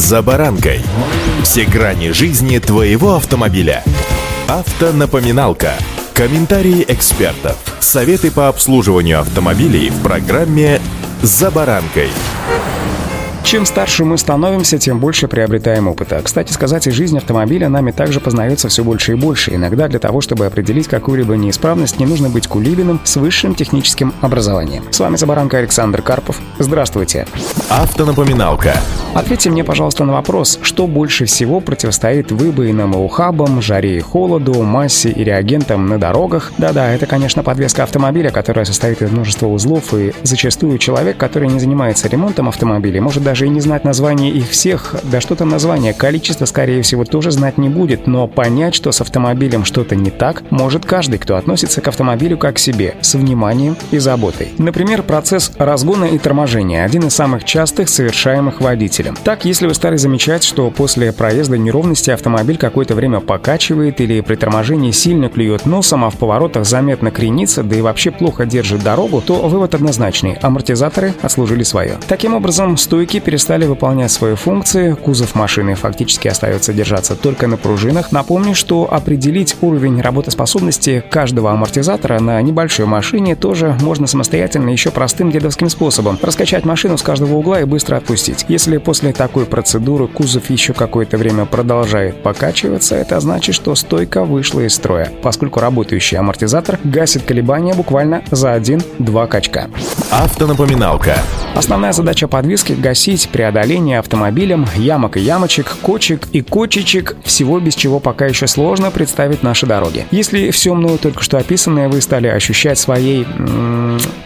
«За баранкой». Все грани жизни твоего автомобиля. Автонапоминалка. Комментарии экспертов. Советы по обслуживанию автомобилей в программе «За баранкой». Чем старше мы становимся, тем больше приобретаем опыта. Кстати сказать, и жизнь автомобиля нами также познается все больше и больше. Иногда для того, чтобы определить какую-либо неисправность, не нужно быть кулибиным с высшим техническим образованием. С вами Забаранка Александр Карпов. Здравствуйте. Автонапоминалка. Ответьте мне, пожалуйста, на вопрос, что больше всего противостоит выбоинам и ухабам, жаре и холоду, массе и реагентам на дорогах? Да-да, это, конечно, подвеска автомобиля, которая состоит из множества узлов, и зачастую человек, который не занимается ремонтом автомобиля, может даже и не знать название их всех, да что там название, количество, скорее всего, тоже знать не будет, но понять, что с автомобилем что-то не так, может каждый, кто относится к автомобилю как к себе, с вниманием и заботой. Например, процесс разгона и торможения – один из самых частых совершаемых водителей водителем. Так, если вы стали замечать, что после проезда неровности автомобиль какое-то время покачивает или при торможении сильно клюет носом, а в поворотах заметно кренится, да и вообще плохо держит дорогу, то вывод однозначный – амортизаторы отслужили свое. Таким образом, стойки перестали выполнять свои функции, кузов машины фактически остается держаться только на пружинах. Напомню, что определить уровень работоспособности каждого амортизатора на небольшой машине тоже можно самостоятельно еще простым дедовским способом – раскачать машину с каждого угла и быстро отпустить. Если после такой процедуры кузов еще какое-то время продолжает покачиваться, это значит, что стойка вышла из строя, поскольку работающий амортизатор гасит колебания буквально за 1-2 качка. Автонапоминалка. Основная задача подвески — гасить преодоление автомобилем ямок и ямочек, кочек и кочечек, всего без чего пока еще сложно представить наши дороги. Если все мною только что описанное вы стали ощущать своей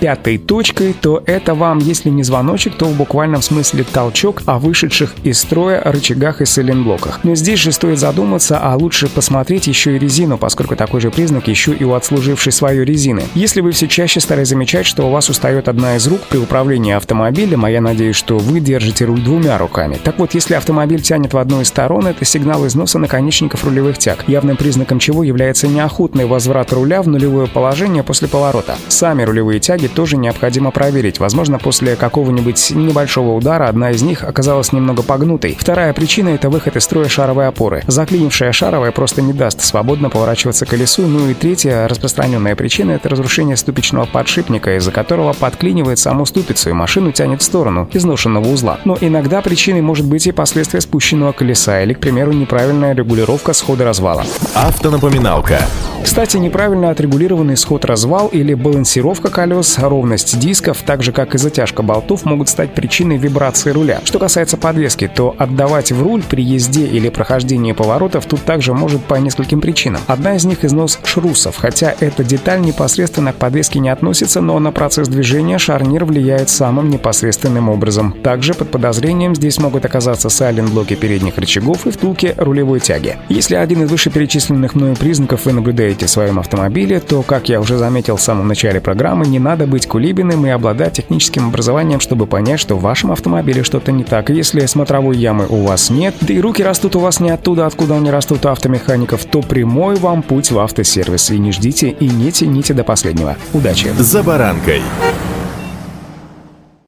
пятой точкой, то это вам, если не звоночек, то в буквальном смысле толчок, о вышедших из строя рычагах и сайлентблоках. Но здесь же стоит задуматься, а лучше посмотреть еще и резину, поскольку такой же признак еще и у отслужившей свою резины. Если вы все чаще стали замечать, что у вас устает одна из рук при управлении автомобилем, а я надеюсь, что вы держите руль двумя руками. Так вот, если автомобиль тянет в одну из сторон, это сигнал износа наконечников рулевых тяг, явным признаком чего является неохотный возврат руля в нулевое положение после поворота. Сами рулевые тяги тоже необходимо проверить. Возможно, после какого-нибудь небольшого удара одна из них оказалась немного погнутой. Вторая причина — это выход из строя шаровой опоры. Заклинившая шаровая просто не даст свободно поворачиваться колесу. Ну и третья распространенная причина — это разрушение ступичного подшипника, из-за которого подклинивает саму ступицу и машину тянет в сторону изношенного узла. Но иногда причиной может быть и последствия спущенного колеса или, к примеру, неправильная регулировка схода развала. Автонапоминалка. Кстати, неправильно отрегулированный сход-развал или балансировка колес, ровность дисков, так же как и затяжка болтов, могут стать причиной вибрации руля. Что касается подвески, то отдавать в руль при езде или прохождении поворотов тут также может по нескольким причинам. Одна из них износ шрусов, хотя эта деталь непосредственно к подвеске не относится, но на процесс движения шарнир влияет самым непосредственным образом. Также под подозрением здесь могут оказаться сайлент-блоки передних рычагов и втулки рулевой тяги. Если один из вышеперечисленных мною признаков вы наблюдаете едете в своем автомобиле, то, как я уже заметил в самом начале программы, не надо быть кулибиным и обладать техническим образованием, чтобы понять, что в вашем автомобиле что-то не так. Если смотровой ямы у вас нет, да и руки растут у вас не оттуда, откуда они растут у автомехаников, то прямой вам путь в автосервис. И не ждите и не тяните до последнего. Удачи! За баранкой!